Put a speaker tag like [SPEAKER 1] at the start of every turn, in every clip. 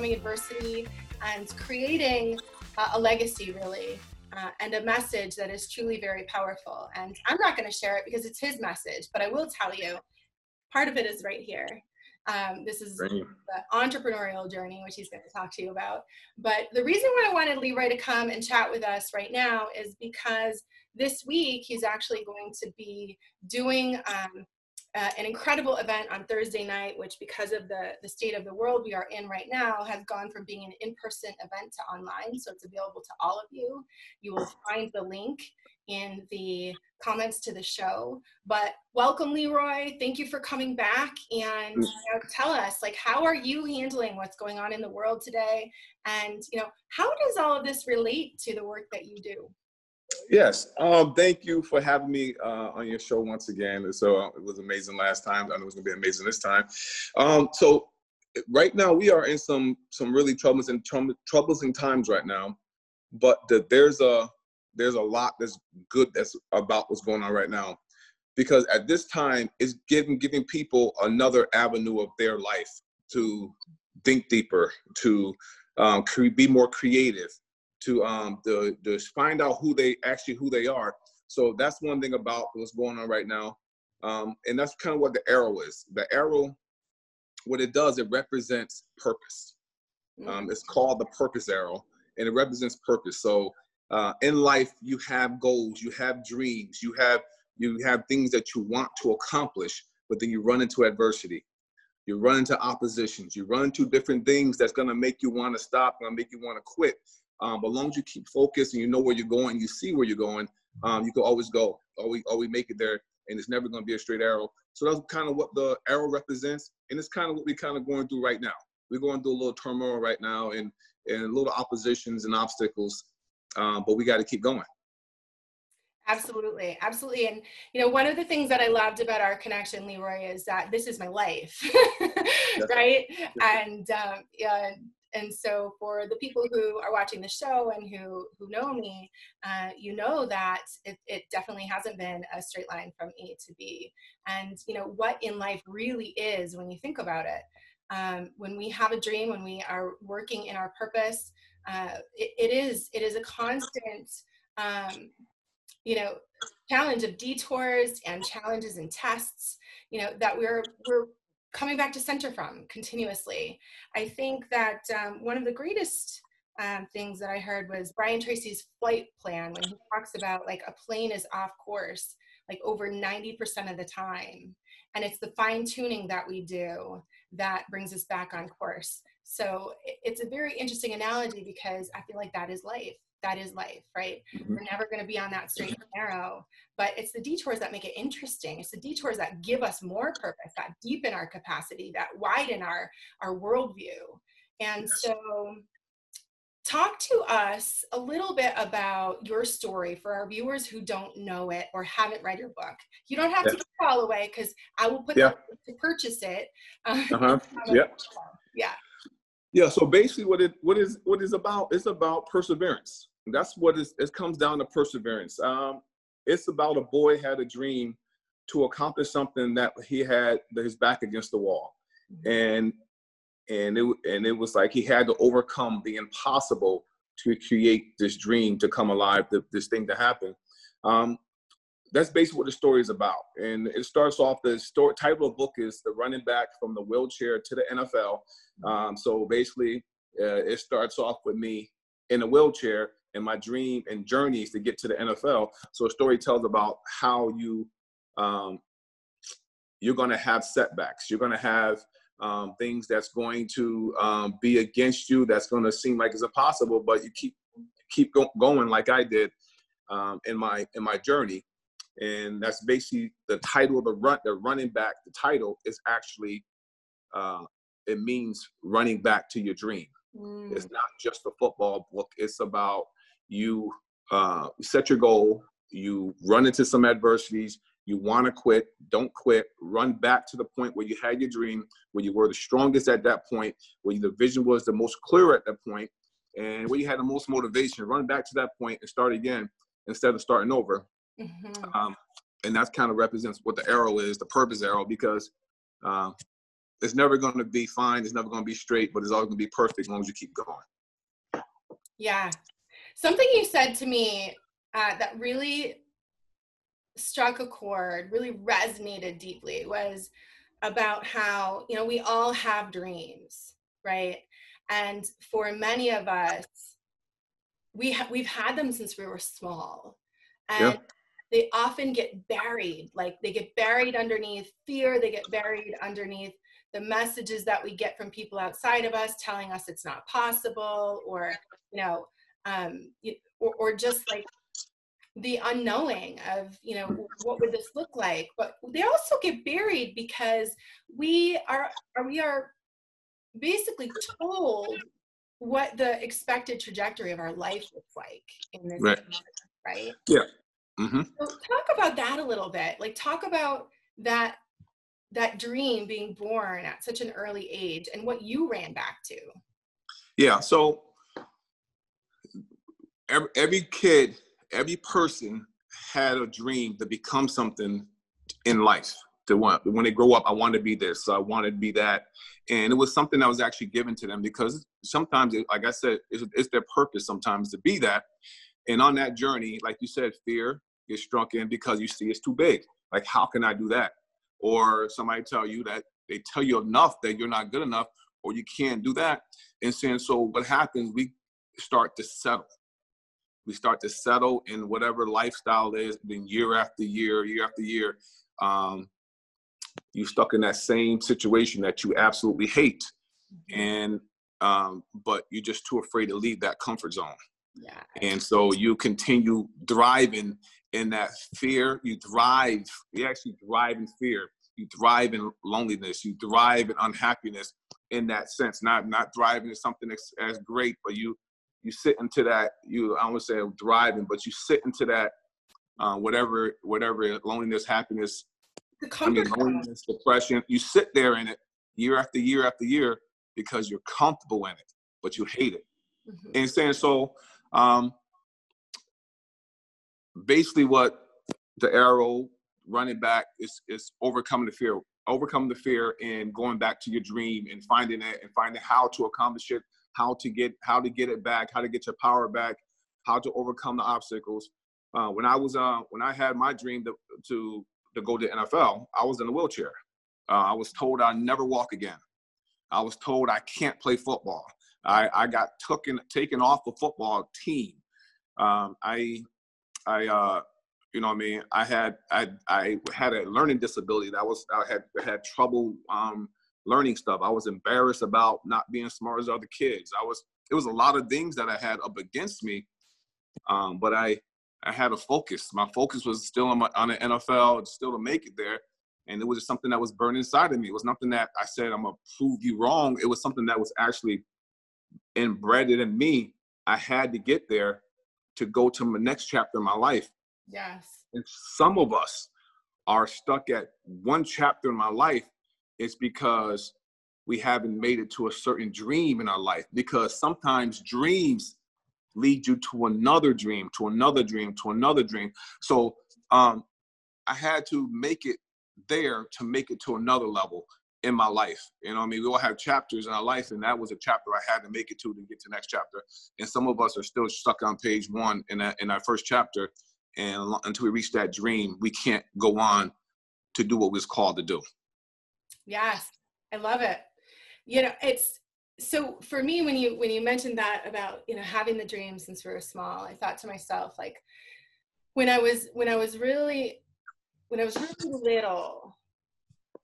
[SPEAKER 1] overcoming adversity and creating uh, a legacy, really, uh, and a message that is truly very powerful. And I'm not going to share it because it's his message, but I will tell you part of it is right here. Um, this is the entrepreneurial journey, which he's going to talk to you about. But the reason why I wanted Leroy to come and chat with us right now is because this week he's actually going to be doing um, uh, an incredible event on Thursday night, which because of the, the state of the world we are in right now, has gone from being an in-person event to online. So it's available to all of you. You will find the link in the comments to the show. But welcome, Leroy. Thank you for coming back and you know, tell us, like, how are you handling what's going on in the world today? And you know, how does all of this relate to the work that you do?
[SPEAKER 2] Yes. Um, thank you for having me uh, on your show once again. So uh, it was amazing last time. I know it's gonna be amazing this time. Um, so right now we are in some some really troublesome troublesome times right now, but the, there's a there's a lot that's good that's about what's going on right now, because at this time it's giving giving people another avenue of their life to think deeper, to um, be more creative, to um to, to find out who they actually who they are. So that's one thing about what's going on right now. Um, and that's kind of what the arrow is. The arrow, what it does, it represents purpose. Um, it's called the purpose arrow, and it represents purpose. So uh, in life, you have goals, you have dreams, you have you have things that you want to accomplish, but then you run into adversity. You run into oppositions. You run into different things that's gonna make you want to stop, gonna make you want to quit. Um, but as long as you keep focused and you know where you're going, you see where you're going, um, you can always go. Always, always make it there, and it's never going to be a straight arrow. So that's kind of what the arrow represents, and it's kind of what we're kind of going through right now. We're going through a little turmoil right now, and and a little oppositions and obstacles, um, but we got to keep going.
[SPEAKER 1] Absolutely, absolutely. And you know, one of the things that I loved about our connection, Leroy, is that this is my life, right? And um, yeah, and so for the people who are watching the show and who who know me uh, you know that it, it definitely hasn't been a straight line from a to b. And you know what in life really is when you think about it um, when we have a dream when we are working in our purpose uh, it, it is it is a constant um, you know challenge of detours and challenges and tests you know that we're we're coming back to center from continuously. I think that um, one of the greatest um, things that I heard was Brian Tracy's flight plan when he talks about like a plane is off course like over 90% of the time. And it's the fine tuning that we do that brings us back on course. So it's a very interesting analogy because I feel like that is life that is life, right? Mm-hmm. We're never going to be on that straight and narrow, but it's the detours that make it interesting. It's the detours that give us more purpose, that deepen our capacity, that widen our our worldview. And so, talk to us a little bit about your story for our viewers who don't know it or haven't read your book. You don't have yeah. to go all the because I will put yeah. to purchase it.
[SPEAKER 2] uh-huh. yeah.
[SPEAKER 1] Yeah.
[SPEAKER 2] Yeah. So basically, what it what is what is about? It's about perseverance that's what it comes down to perseverance. Um, it's about a boy had a dream to accomplish something that he had his back against the wall, mm-hmm. and and it and it was like he had to overcome the impossible to create this dream to come alive, the, this thing to happen. Um, that's basically what the story is about. And it starts off the story title of the book is the running back from the wheelchair to the NFL. Mm-hmm. Um, so basically, uh, it starts off with me in a wheelchair and my dream and journeys to get to the NFL. So a story tells about how you um, you're going to have setbacks. You're going to have um, things that's going to um, be against you. That's going to seem like it's impossible, but you keep keep go- going like I did um, in my in my journey. And that's basically the title of the run. The running back. The title is actually uh, it means running back to your dream. Mm. It's not just a football book. It's about you uh, set your goal, you run into some adversities, you want to quit, don't quit, run back to the point where you had your dream, where you were the strongest at that point, where the vision was the most clear at that point, and where you had the most motivation. Run back to that point and start again instead of starting over. Mm-hmm. Um, and that kind of represents what the arrow is, the purpose arrow, because uh, it's never going to be fine. It's never going to be straight, but it's always going to be perfect as long as you keep going.
[SPEAKER 1] Yeah. Something you said to me uh, that really struck a chord, really resonated deeply was about how, you know, we all have dreams, right? And for many of us, we ha- we've had them since we were small. And yeah they often get buried like they get buried underneath fear they get buried underneath the messages that we get from people outside of us telling us it's not possible or you know um, or, or just like the unknowing of you know what would this look like but they also get buried because we are, are we are basically told what the expected trajectory of our life looks like in this
[SPEAKER 2] right,
[SPEAKER 1] right?
[SPEAKER 2] yeah Mm-hmm.
[SPEAKER 1] So talk about that a little bit. Like talk about that that dream being born at such an early age and what you ran back to.
[SPEAKER 2] Yeah. So every, every kid, every person had a dream to become something in life. To want when they grow up, I want to be this. I want to be that, and it was something that was actually given to them because sometimes, like I said, it's, it's their purpose sometimes to be that. And on that journey, like you said, fear, gets struck in because you see it's too big. Like, how can I do that? Or somebody tell you that they tell you enough that you're not good enough or you can't do that. And saying, so what happens, we start to settle. We start to settle in whatever lifestyle is, then year after year, year after year, um, you're stuck in that same situation that you absolutely hate. Mm-hmm. And um, but you're just too afraid to leave that comfort zone.
[SPEAKER 1] Yeah.
[SPEAKER 2] And so you continue driving in that fear. You thrive. You actually thrive in fear. You thrive in loneliness. You thrive in unhappiness. In that sense, not not thriving is something as, as great, but you you sit into that. You I would say thriving, but you sit into that uh, whatever whatever loneliness, happiness. I mean, loneliness, depression. You sit there in it year after year after year because you're comfortable in it, but you hate it. Mm-hmm. And saying so, um, basically what the arrow running back is is overcoming the fear overcoming the fear and going back to your dream and finding it and finding how to accomplish it how to get how to get it back how to get your power back how to overcome the obstacles. Uh, when i was uh, when i had my dream to, to to go to nfl i was in a wheelchair. Uh, i was told i'd never walk again. I was told i can't play football. I i got taken taken off the football team. Um, i I, uh, you know, what I mean, I had I I had a learning disability. That was I had had trouble um, learning stuff. I was embarrassed about not being smart as other kids. I was it was a lot of things that I had up against me, um, but I I had a focus. My focus was still on, my, on the NFL, still to make it there. And it was just something that was burned inside of me. It was nothing that I said, I'm going to prove you wrong. It was something that was actually embedded in me. I had to get there to go to my next chapter in my life.
[SPEAKER 1] Yes.
[SPEAKER 2] And some of us are stuck at one chapter in my life. It's because we haven't made it to a certain dream in our life. Because sometimes dreams lead you to another dream, to another dream, to another dream. So um, I had to make it there to make it to another level in my life. You know, I mean, we all have chapters in our life, and that was a chapter I had to make it to to get to the next chapter. And some of us are still stuck on page one in that in our first chapter, and until we reach that dream, we can't go on to do what we're called to do.
[SPEAKER 1] Yes, I love it. You know, it's so for me when you when you mentioned that about you know having the dream since we were small, I thought to myself like when I was when I was really when I was really little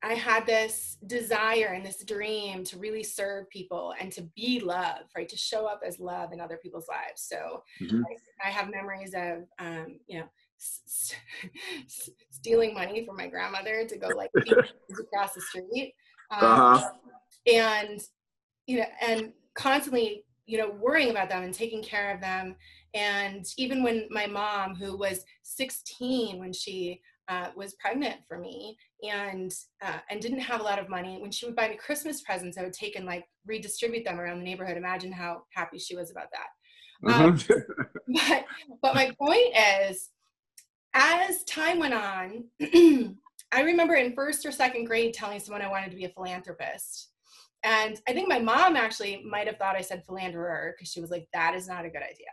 [SPEAKER 1] I had this desire and this dream to really serve people and to be love, right? To show up as love in other people's lives. So mm-hmm. I, I, have memories of, um, you know, s- s- stealing money from my grandmother to go like across the street. Um, uh-huh. And, you know, and constantly, you know, worrying about them and taking care of them. And even when my mom, who was 16 when she uh, was pregnant for me and uh, and didn't have a lot of money. When she would buy me Christmas presents, I would take and like redistribute them around the neighborhood. Imagine how happy she was about that. Um, mm-hmm. but but my point is, as time went on, I remember in first or second grade telling someone I wanted to be a philanthropist. And I think my mom actually might have thought I said philanderer because she was like, that is not a good idea.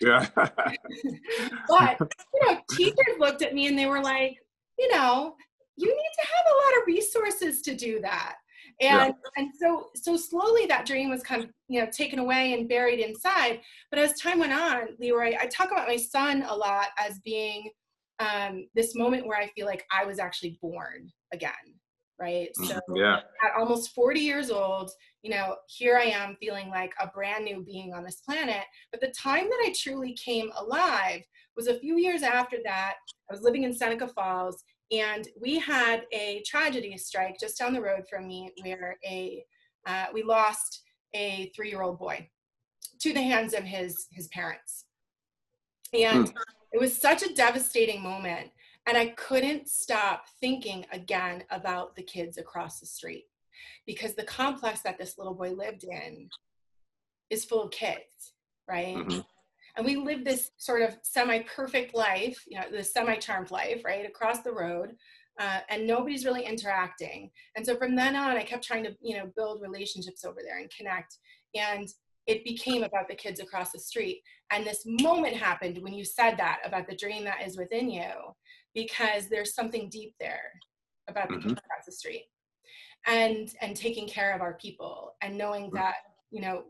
[SPEAKER 2] Yeah.
[SPEAKER 1] but, you know, teachers looked at me and they were like, you know, you need to have a lot of resources to do that. And yeah. and so so slowly that dream was kind of you know taken away and buried inside. But as time went on, Leroy, I talk about my son a lot as being um, this moment where I feel like I was actually born again, right?
[SPEAKER 2] Mm-hmm. So yeah.
[SPEAKER 1] at almost 40 years old, you know, here I am feeling like a brand new being on this planet. But the time that I truly came alive was a few years after that. I was living in Seneca Falls and we had a tragedy strike just down the road from me where a uh, we lost a three-year-old boy to the hands of his his parents and mm. It was such a devastating moment and i couldn't stop thinking again about the kids across the street because the complex that this little boy lived in is full of kids right? Mm-hmm. And we live this sort of semi-perfect life you know the semi-charmed life right across the road uh, and nobody's really interacting. And so from then on i kept trying to you know build relationships over there and connect. And it became about the kids across the street and this moment happened when you said that about the dream that is within you because there's something deep there about the mm-hmm. kids across the street and and taking care of our people and knowing mm. that you know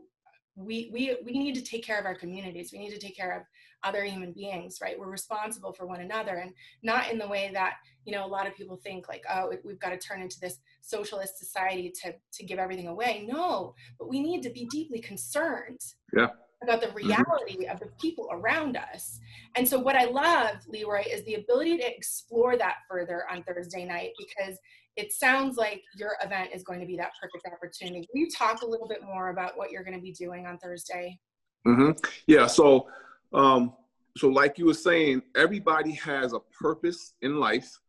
[SPEAKER 1] we we we need to take care of our communities we need to take care of other human beings right we're responsible for one another and not in the way that you know a lot of people think like oh we've got to turn into this socialist society to to give everything away no but we need to be deeply concerned
[SPEAKER 2] yeah
[SPEAKER 1] about the mm-hmm. reality mm-hmm. of the people around us. And so, what I love, Leroy, is the ability to explore that further on Thursday night because it sounds like your event is going to be that perfect opportunity. Will you talk a little bit more about what you're going to be doing on Thursday?
[SPEAKER 2] Mm-hmm. Yeah. So, um, so like you were saying, everybody has a purpose in life.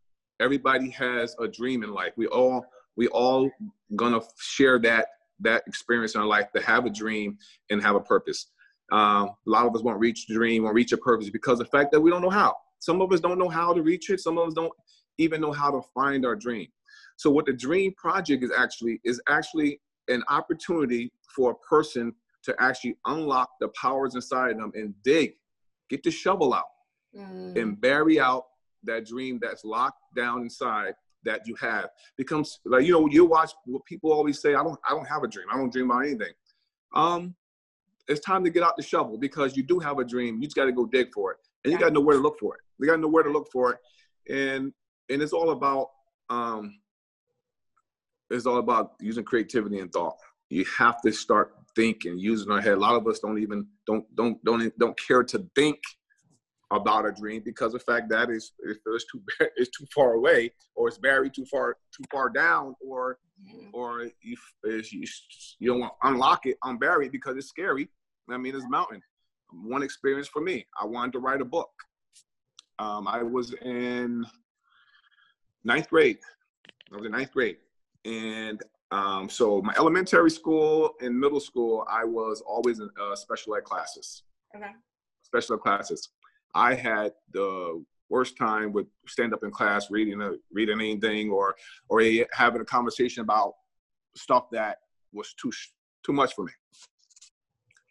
[SPEAKER 2] Everybody has a dream in life. We all we all gonna share that that experience in our life to have a dream and have a purpose. Um, a lot of us won't reach the dream, won't reach a purpose because the fact that we don't know how. Some of us don't know how to reach it. Some of us don't even know how to find our dream. So what the Dream Project is actually is actually an opportunity for a person to actually unlock the powers inside of them and dig, get the shovel out, mm. and bury out that dream that's locked down inside that you have. Becomes like you know you watch what people always say. I don't I don't have a dream. I don't dream about anything. Um, it's time to get out the shovel because you do have a dream. You just got to go dig for it, and you got to know where to look for it. You got to know where to look for it, and and it's all about um, it's all about using creativity and thought. You have to start thinking, using our head. A lot of us don't even don't don't don't don't care to think about a dream because the fact that is it's too it's too far away or it's buried too far too far down or or you you, you don't want to unlock it unbury it because it's scary. I mean, it's mountain. One experience for me. I wanted to write a book. Um, I was in ninth grade. I was in ninth grade, and um, so my elementary school and middle school, I was always in uh, special ed classes.
[SPEAKER 1] Okay.
[SPEAKER 2] Special ed classes. I had the worst time with stand up in class, reading a, reading anything, or or having a conversation about stuff that was too too much for me.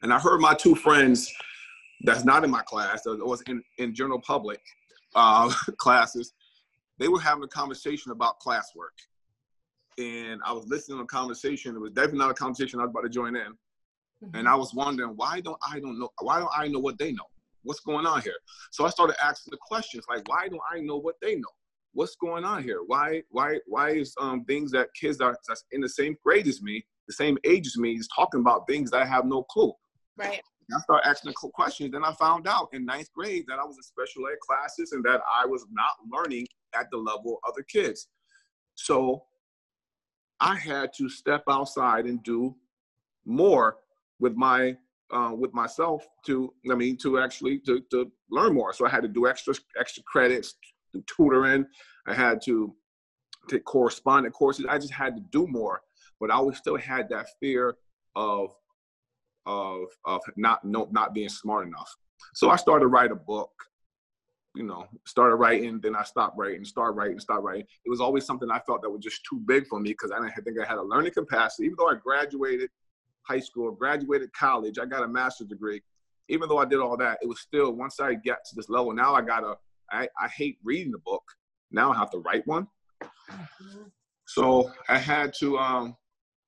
[SPEAKER 2] And I heard my two friends that's not in my class, that was in, in general public uh, classes, they were having a conversation about classwork and I was listening to a conversation. It was definitely not a conversation I was about to join in. Mm-hmm. And I was wondering why don't I don't know why don't I know what they know? What's going on here? So I started asking the questions like why don't I know what they know? What's going on here? Why why why is um things that kids are that's in the same grade as me, the same age as me, is talking about things that I have no clue.
[SPEAKER 1] Right.
[SPEAKER 2] And I started asking the questions. Then I found out in ninth grade that I was in special ed classes and that I was not learning at the level of other kids. So I had to step outside and do more with my uh, with myself to I mean to actually to, to learn more. So I had to do extra extra credits, do tutoring. I had to take correspondent courses. I just had to do more, but I always still had that fear of of of not no, not being smart enough. So I started to write a book, you know, started writing, then I stopped writing, start writing, start writing. It was always something I felt that was just too big for me because I didn't think I had a learning capacity. Even though I graduated high school, graduated college, I got a master's degree. Even though I did all that, it was still once I get to this level, now I gotta I, I hate reading the book. Now I have to write one. Mm-hmm. So I had to um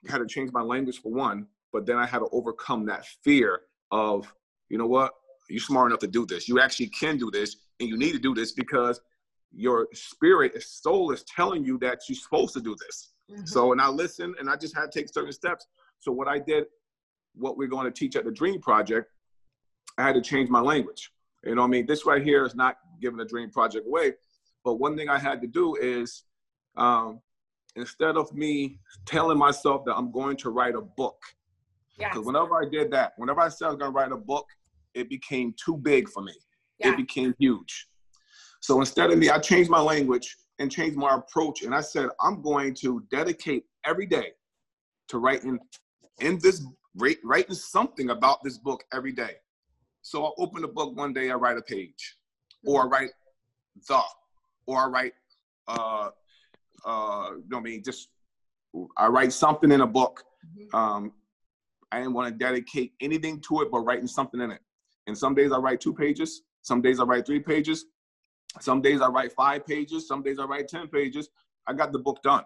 [SPEAKER 2] had to change my language for one, but then I had to overcome that fear of, you know what, you're smart enough to do this. You actually can do this and you need to do this because your spirit, your soul is telling you that you're supposed to do this. Mm-hmm. So, and I listened and I just had to take certain steps. So, what I did, what we're going to teach at the Dream Project, I had to change my language. You know what I mean? This right here is not giving the Dream Project away. But one thing I had to do is um, instead of me telling myself that I'm going to write a book, because yes. whenever I did that, whenever I said I was going to write a book, it became too big for me. Yeah. It became huge. So instead of me, I changed my language and changed my approach. And I said, I'm going to dedicate every day to writing in this, writing something about this book every day. So I open the book one day, I write a page, or I write the, or I write, uh, uh, you know I mean, just I write something in a book. Mm-hmm. Um, I didn't want to dedicate anything to it, but writing something in it. And some days I write two pages, some days I write three pages, some days I write five pages, some days I write 10 pages. I got the book done.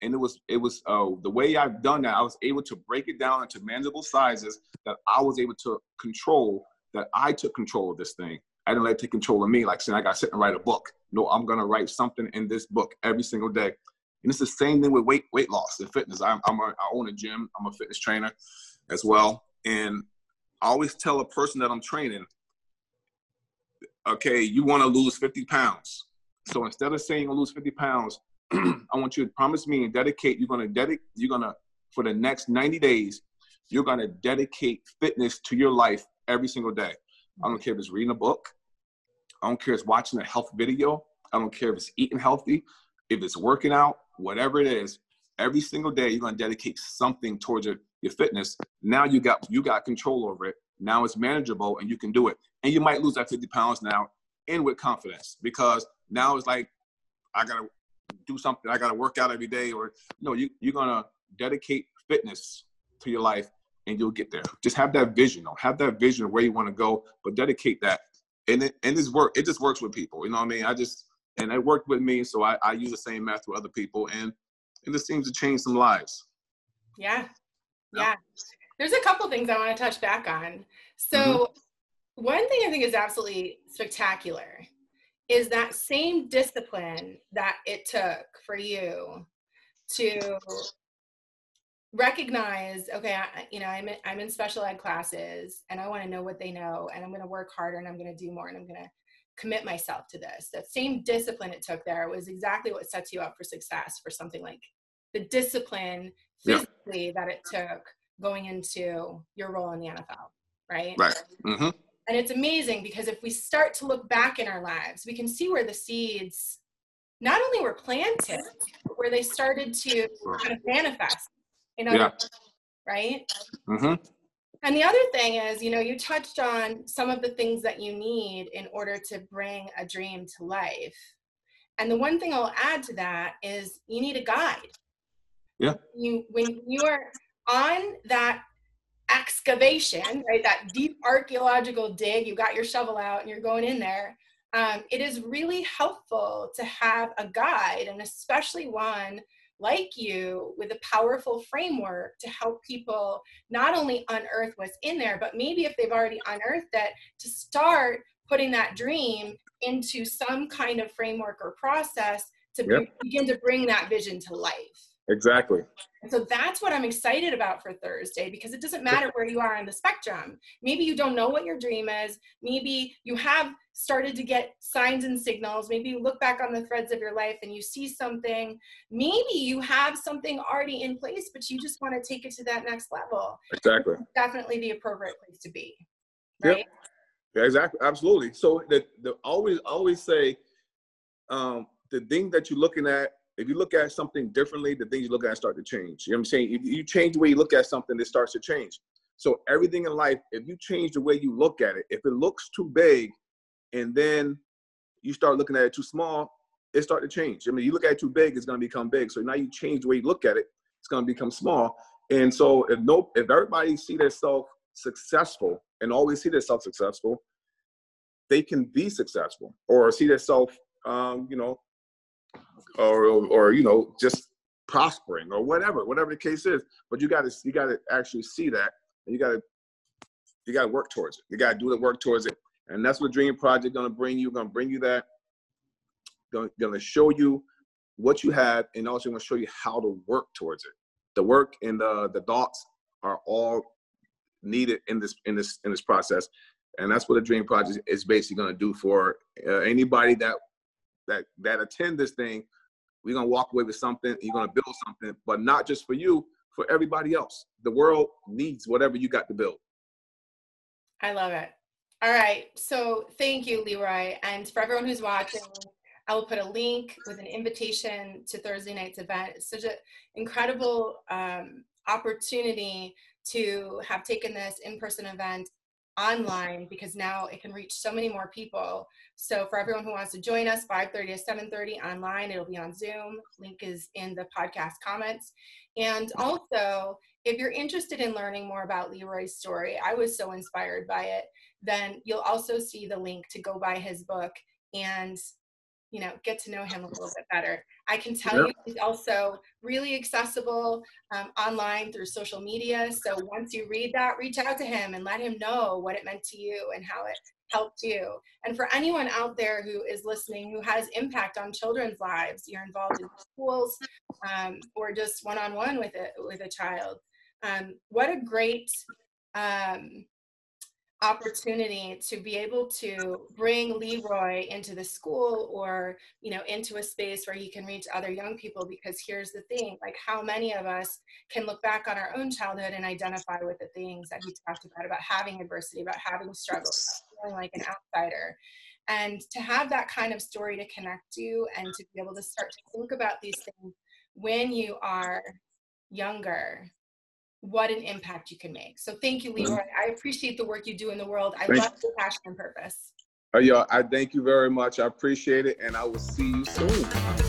[SPEAKER 2] And it was it was uh, the way I've done that. I was able to break it down into manageable sizes that I was able to control. That I took control of this thing. I didn't let it take control of me. Like saying I got to sit and write a book. No, I'm gonna write something in this book every single day. And it's the same thing with weight weight loss and fitness. I'm, I'm a, I own a gym. I'm a fitness trainer as well. And I always tell a person that I'm training, okay, you want to lose 50 pounds. So instead of saying you lose 50 pounds, I want you to promise me and dedicate, you're to dedicate, you're to, for the next 90 days, you're to dedicate fitness to your life every single day. I don't care if it's reading a book. I don't care if it's watching a health video. I don't care if it's eating healthy, if it's working out, whatever it is. Every single day, you're to dedicate something towards your, your fitness. Now you got you got control over it. Now it's manageable and you can do it. And you might lose that 50 pounds now and with confidence because now it's like I gotta do something, I gotta work out every day, or no, you you're gonna dedicate fitness to your life and you'll get there. Just have that vision, though. Have that vision of where you want to go, but dedicate that. And it and this work, it just works with people. You know what I mean? I just and it worked with me, so I, I use the same method with other people, and it just seems to change some lives.
[SPEAKER 1] Yeah, yeah. There's a couple things I want to touch back on. So, mm-hmm. one thing I think is absolutely spectacular is that same discipline that it took for you to recognize okay I, you know I'm in, I'm in special ed classes and I want to know what they know and I'm going to work harder and I'm going to do more and I'm going to commit myself to this that same discipline it took there was exactly what sets you up for success for something like the discipline physically yeah. that it took going into your role in the NFL, right?
[SPEAKER 2] Right. Mm-hmm.
[SPEAKER 1] And it's amazing because if we start to look back in our lives, we can see where the seeds not only were planted, but where they started to kind of manifest in other, yeah. right? Mm-hmm. And the other thing is, you know, you touched on some of the things that you need in order to bring a dream to life. And the one thing I'll add to that is you need a guide.
[SPEAKER 2] Yeah.
[SPEAKER 1] You when you are on that excavation, right, that deep archaeological dig, you got your shovel out and you're going in there, um, it is really helpful to have a guide and especially one like you with a powerful framework to help people not only unearth what's in there, but maybe if they've already unearthed it, to start putting that dream into some kind of framework or process to yep. begin to bring that vision to life.
[SPEAKER 2] Exactly.
[SPEAKER 1] And so that's what I'm excited about for Thursday because it doesn't matter where you are on the spectrum. Maybe you don't know what your dream is. Maybe you have started to get signs and signals. Maybe you look back on the threads of your life and you see something. Maybe you have something already in place, but you just want to take it to that next level.
[SPEAKER 2] Exactly.
[SPEAKER 1] definitely the appropriate place to be. Right? Yep.
[SPEAKER 2] Yeah, exactly. Absolutely. So the, the always always say um, the thing that you're looking at if you look at something differently, the things you look at start to change. You know what I'm saying? If you change the way you look at something, it starts to change. So everything in life, if you change the way you look at it, if it looks too big, and then you start looking at it too small, it start to change. I mean, you look at it too big, it's to become big. So now you change the way you look at it, it's to become small. And so if no, if everybody see themselves successful and always see themselves successful, they can be successful or see themselves, um, you know, or, or you know, just prospering or whatever, whatever the case is. But you got to you got to actually see that, and you got to you got to work towards it. You got to do the work towards it, and that's what Dream Project going to bring you. Going to bring you that. Going to show you what you have, and also going to show you how to work towards it. The work and the the thoughts are all needed in this in this in this process, and that's what the Dream Project is basically going to do for uh, anybody that that that attend this thing we're gonna walk away with something. You're gonna build something, but not just for you, for everybody else. The world needs whatever you got to build.
[SPEAKER 1] I love it. All right. So thank you, Leroy. And for everyone who's watching, I will put a link with an invitation to Thursday night's event. It's such an incredible um, opportunity to have taken this in-person event online because now it can reach so many more people. So for everyone who wants to join us, 5.30 to 7.30 online, it'll be on Zoom. Link is in the podcast comments. And also, if you're interested in learning more about Leroy's story, I was so inspired by it, then you'll also see the link to go buy his book and you know get to know him a little bit better. I can tell yep. you he's also really accessible um, online through social media. So once you read that reach out to him and let him know what it meant to you and how it helped you. And for anyone out there who is listening who has impact on children's lives you're involved in schools um, or just one-on-one with it with a child um, what a great um, opportunity to be able to bring Leroy into the school or you know into a space where he can reach other young people because here's the thing like how many of us can look back on our own childhood and identify with the things that he talked about about having adversity about having struggles feeling like an outsider? And to have that kind of story to connect you and to be able to start to think about these things when you are younger what an impact you can make. So thank you, Leroy. Mm-hmm. I appreciate the work you do in the world. I thank love your passion and purpose.
[SPEAKER 2] Uh, oh, yeah, I thank you very much. I appreciate it, and I will see you soon.